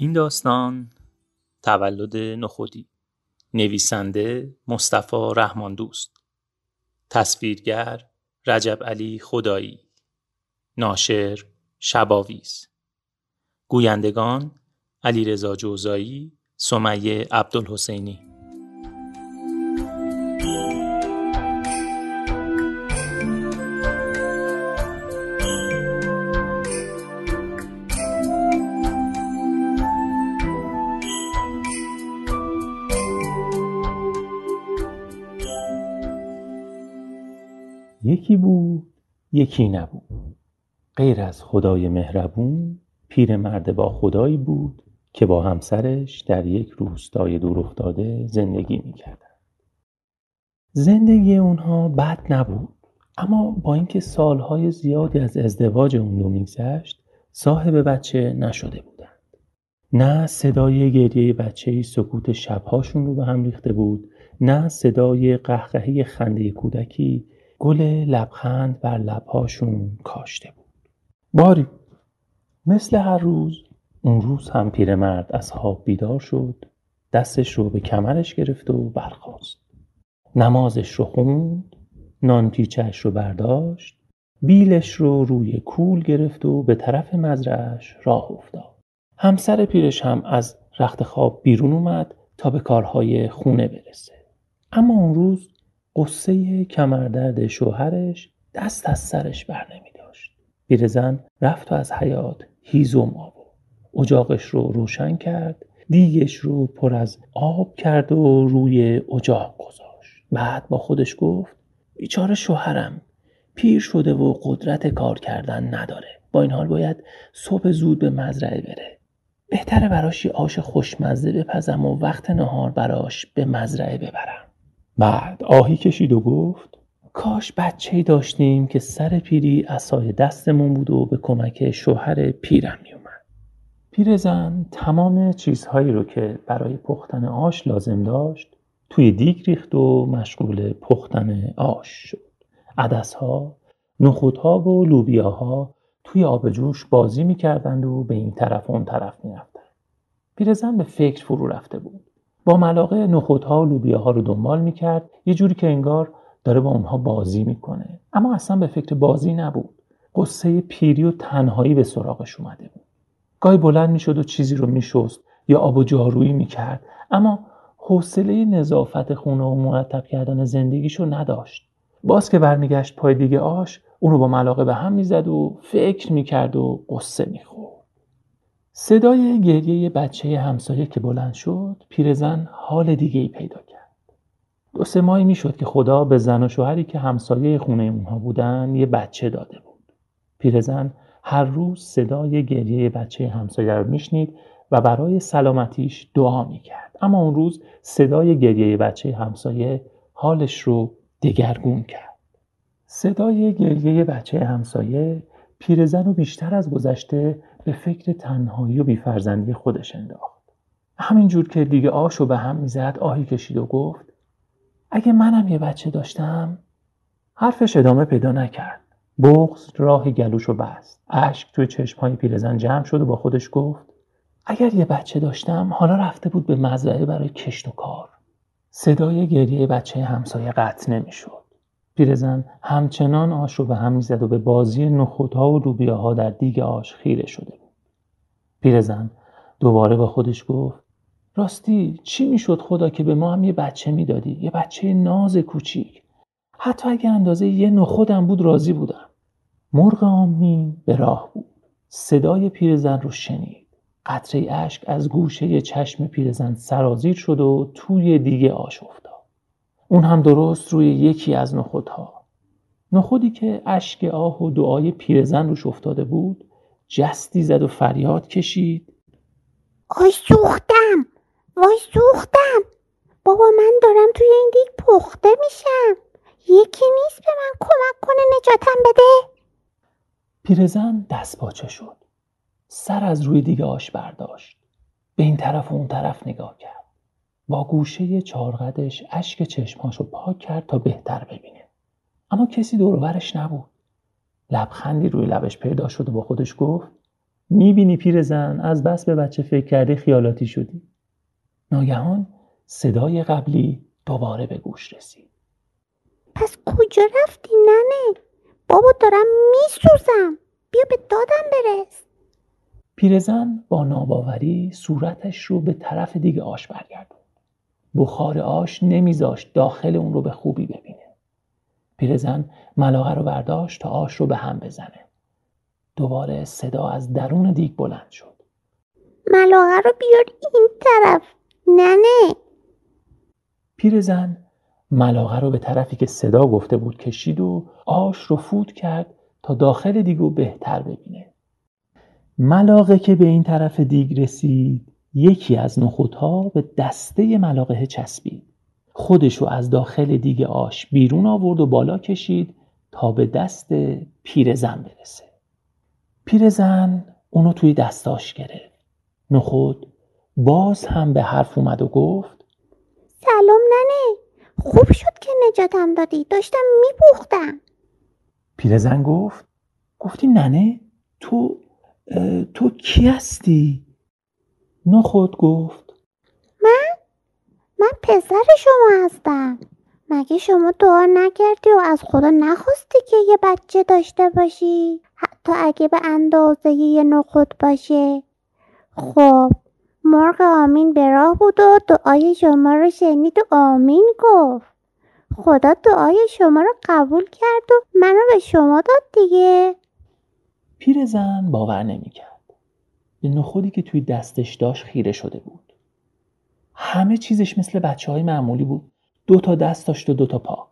این داستان تولد نخودی نویسنده مصطفی رحمان دوست تصویرگر رجب علی خدایی ناشر شباویز گویندگان علیرضا جوزایی سمیه عبدالحسینی. یکی بود یکی نبود. غیر از خدای مهربون پیرمرد با خدایی بود که با همسرش در یک روستای دور افتاده زندگی می‌کردند. زندگی اونها بد نبود اما با اینکه سالهای زیادی از ازدواج اون دو میگذشت صاحب بچه نشده بودند. نه صدای گریه بچه سکوت شبهاشون رو به هم ریخته بود نه صدای قهقهه خنده کودکی گل لبخند بر لبهاشون کاشته بود. باری مثل هر روز اون روز هم پیرمرد از خواب بیدار شد دستش رو به کمرش گرفت و برخاست. نمازش رو خوند نان پیچش رو برداشت بیلش رو روی کول گرفت و به طرف مزرعش راه افتاد. همسر پیرش هم از رخت خواب بیرون اومد تا به کارهای خونه برسه. اما اون روز قصه کمردرد شوهرش دست از سرش بر نمی داشت. پیرزن رفت و از حیات هیزم آورد. اجاقش رو روشن کرد دیگش رو پر از آب کرد و روی اجاق گذاشت. بعد با خودش گفت بیچاره شوهرم پیر شده و قدرت کار کردن نداره. با این حال باید صبح زود به مزرعه بره. بهتره براش یه آش خوشمزه بپزم و وقت نهار براش به مزرعه ببرم. بعد آهی کشید و گفت کاش بچه داشتیم که سر پیری اسای دستمون بود و به کمک شوهر پیرم میومد پیرزن تمام چیزهایی رو که برای پختن آش لازم داشت توی دیگ ریخت و مشغول پختن آش شد. عدسها نخودها و لوبیاها توی آب جوش بازی می‌کردند و به این طرف و اون طرف می‌رفتند. پیرزن به فکر فرو رفته بود. با ملاقه نخودها و لوبیاها رو دنبال می‌کرد یه جوری که انگار داره با اونها بازی می‌کنه. اما اصلا به فکر بازی نبود. قصه پیری و تنهایی به سراغش اومده بود. گاهی بلند می‌شد و چیزی رو میشست یا آب و جارویی می‌کرد. اما حوصله نظافت خونه و مرتب کردن زندگیشو نداشت. باز که برمیگشت پای دیگه آش اون رو با ملاقه به هم می‌زد و فکر می‌کرد و قصه می‌خورد. صدای گریه بچه همسایه که بلند شد پیرزن حال دیگه ای پیدا کرد. دو سه ماهی می‌شد که خدا به زن و شوهری که همسایه خونه اونها بودن یه بچه داده بود. پیرزن هر روز صدای گریه بچه همسایه رو میشنید و برای سلامتیش دعا می‌کرد. اما اون روز صدای گریه بچه همسایه حالش رو دگرگون کرد. صدای گریه بچه همسایه پیرزن رو بیشتر از گذشته به فکر تنهایی و بیفرزندی خودش انداخت. همینجور که دیگه آش رو به هم می‌زد آهی کشید و گفت اگه منم یه بچه داشتم حرفش ادامه پیدا نکرد. بغز راه گلوش رو بست. اشک توی چشمهای پیرزن جمع شد و با خودش گفت اگر یه بچه داشتم حالا رفته بود به مزرعه برای کشت و کار. صدای گریه بچه همسایه قطع نمی‌شد. پیرزن همچنان آش رو به هم می‌زد و به بازی نخودها و لوبیاها در دیگ آش خیره شده بود. پیرزن دوباره با خودش گفت راستی چی می‌شد خدا که به ما هم یه بچه می‌دادی؟ یه بچه ناز کوچیک. حتی اگه اندازه یه نخودم بود راضی بودم. مرغ آمین به راه بود. صدای پیرزن رو شنید. قطره اشک از گوشه چشم پیرزن سرازیر شد و توی دیگه آش افتاد. اون هم درست روی یکی از نخودها. نخودی که اشک آه و دعای پیرزن روش افتاده بود جستی زد و فریاد کشید. آی سوختم! وای سوختم! بابا من دارم توی این دیگ پخته میشم. یکی نیست به من کمک کنه نجاتم بده. پیرزن دست باچه شد. سر از روی دیگه آش برداشت. به این طرف و اون طرف نگاه کرد. با گوشه چارقدش اشک چشماشو پاک کرد تا بهتر ببینه. اما کسی دورورش نبود. لبخندی روی لبش پیدا شد و با خودش گفت می‌بینی پیرزن؟ از بس به بچه فکر کرده خیالاتی شدی. ناگهان صدای قبلی دوباره به گوش رسید. پس کجا رفتی ننه؟ بابا دارم میسوزم. بیا به دادم برس. پیرزن با ناباوری صورتش رو به طرف دیگه آش برگردوند. بخار آش نمیذاشت داخل اون رو به خوبی ببینه. پیرزن ملاقه رو برداشت تا آش رو به هم بزنه. دوباره صدا از درون دیگ بلند شد. ملاقه رو بیار این طرف ننه. پیرزن ملاقه رو به طرفی که صدا گفته بود کشید و آش رو فوت کرد تا داخل دیگو بهتر ببینه. ملاقه که به این طرف دیگ رسید یکی از نخودها به دسته ملاقه چسبید. خودشو از داخل دیگ آش بیرون آورد و بالا کشید تا به دست پیرزن برسه. پیرزن اونو توی دستاش گرفت. نخود باز هم به حرف اومد و گفت سلام ننه خوب شد که نجاتم دادی داشتم میپختم پیرزن گفت گفتی ننه تو تو کی هستی؟ نخود گفت. من؟ من پسر شما هستم. مگه شما دعا نکردی و از خدا نخواستی که یه بچه داشته باشی؟ حتی اگه به اندازه یه نخود باشه. خب مرغ آمین به راه بود و دعای شما رو شنید و آمین گفت. خدا دعای شما رو قبول کرد و منو به شما داد دیگه. پیرزن باور نمی‌کرد. به نخودی که توی دستش داشت خیره شده بود. همه چیزش مثل بچه های معمولی بود. دو تا دست داشت و دو تا پا.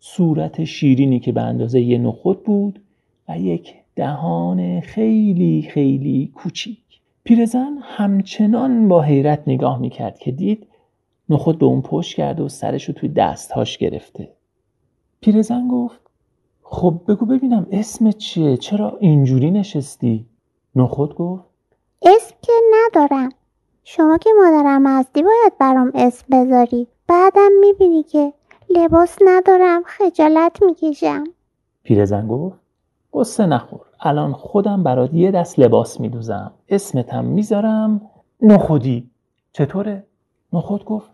صورت شیرینی که به اندازه یه نخود بود و یک دهان خیلی خیلی کوچیک. پیرزن همچنان با حیرت نگاه می‌کرد که دید نخود به اون پشت کرده و سرش رو توی دستهاش گرفته. پیرزن گفت خب بگو ببینم اسمت چیه؟ چرا اینجوری نشستی؟ نخود گفت اسم که ندارم. شما که مادرم هستی باید برام اسم بذاری. بعدم می‌بینی که لباس ندارم خجالت می‌کشم. پیرزن گفت قصه نخور. الان خودم برات یه دست لباس میدوزم. اسمتم می‌ذارم نخودی. چطوره؟ نخود گفت.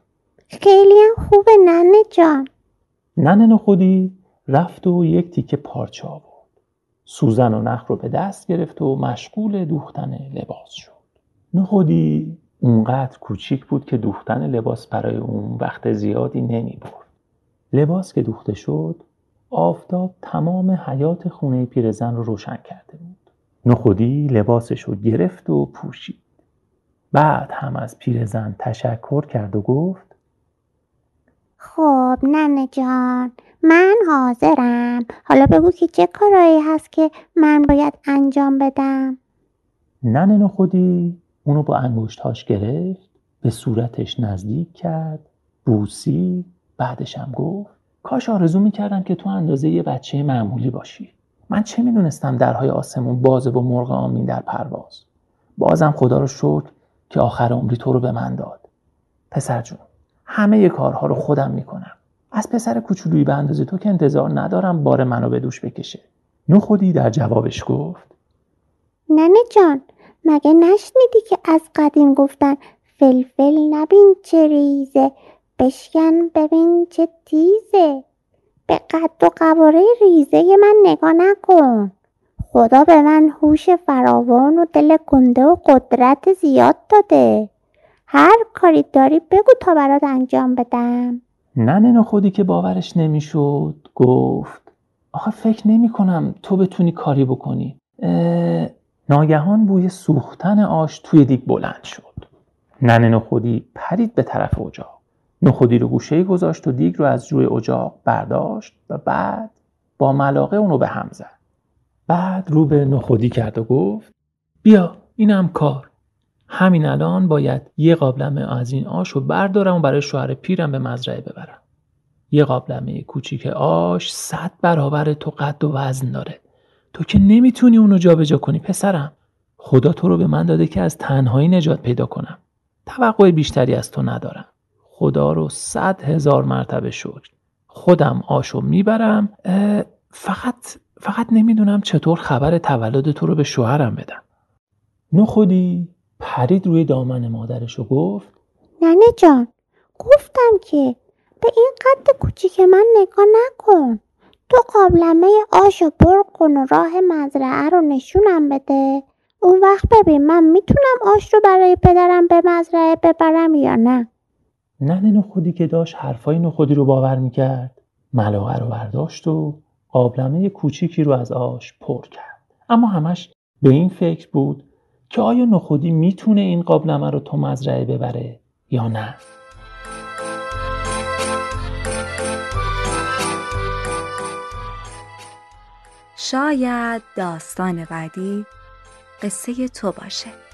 خیلی هم خوبه ننه جان. ننه نخودی رفت و یک تیکه پارچه آورد. سوزن و نخ رو به دست گرفت و مشغول دوختن لباس شد. نخودی اونقدر کوچیک بود که دوختن لباس برای اون وقت زیادی نمی برد. لباس که دوخته شد آفتاب تمام حیات خونه پیرزن رو روشن کرده بود. نخودی لباسش رو گرفت و پوشید. بعد هم از پیرزن تشکر کرد و گفت خب ننه جان من حاضرم. حالا بگو که چه کارایی هست که من باید انجام بدم؟ ننه نخودی اونو با انگشتهاش گرفت به صورتش نزدیک کرد بوسی بعدش هم گفت کاش آرزو می‌کردم که تو اندازه یه بچه معمولی باشی. من چه می‌دونستم درهای آسمون بازه و مرغ آمین در پرواز. بازم خدا رو شکر که آخر عمری تو رو به من داد. پسر جون همه کارها رو خودم می‌کنم. از پسر کوچولویی به اندازه تو که انتظار ندارم بار منو به دوش بکشه. نو خودی در جوابش گفت. ننه جان مگه نشنیدی که از قدیم گفتن فلفل نبین چه ریزه بشکن ببین چه تیزه؟ به قد و قواره ریزه من نگاه نکن. خدا به من هوش فراوان و دل گنده و قدرت زیاد داده. هر کاری داری بگو تا برات انجام بدم. ننه خودی که باورش نمی‌شد گفت آخه فکر نمی کنم تو بتونی کاری بکنی. ناگهان بوی سوختن آش توی دیگ بلند شد. ننه نخودی پرید به طرف اجاق. نخودی رو گوشه گذاشت و دیگ رو از روی اجاق برداشت و بعد با ملاقه اونو به هم زد. بعد رو به نخودی کرد و گفت بیا اینم کار. همین الان باید یه قابلمه از این آش رو بردارم و برای شوهر پیرم به مزرعه ببرم. یه قابلمه کوچیک آش صد برابر تو قد و وزن داره. تو که نمی‌تونی اونو جابجا کنی پسرم. خدا تو رو به من داده که از تنهایی نجات پیدا کنم. توقع بیشتری از تو ندارم. خدا رو صد هزار مرتبه شکر. خودم آشو می‌برم فقط فقط نمی‌دونم چطور خبر تولد تو رو به شوهرم بدم. نخودی پرید روی دامن مادرش و گفت ننه جان گفتم که به این قد کوچیک من نگاه نکن. تو قابلمه آشو پر کن و راه مزرعه رو نشونم بده. اون وقت ببین من می‌تونم آش رو برای پدرم به مزرعه ببرم یا نه؟ ننه نخودی که داشت حرفای نخودی رو باور می‌کرد. ملاقه رو برداشت و قابلمه کوچیکی رو از آش پر کرد. اما همش به این فکر بود که آیا نخودی می‌تونه این قابلمه رو تو مزرعه ببره یا نه؟ شاید داستان بعدی قصه تو باشه.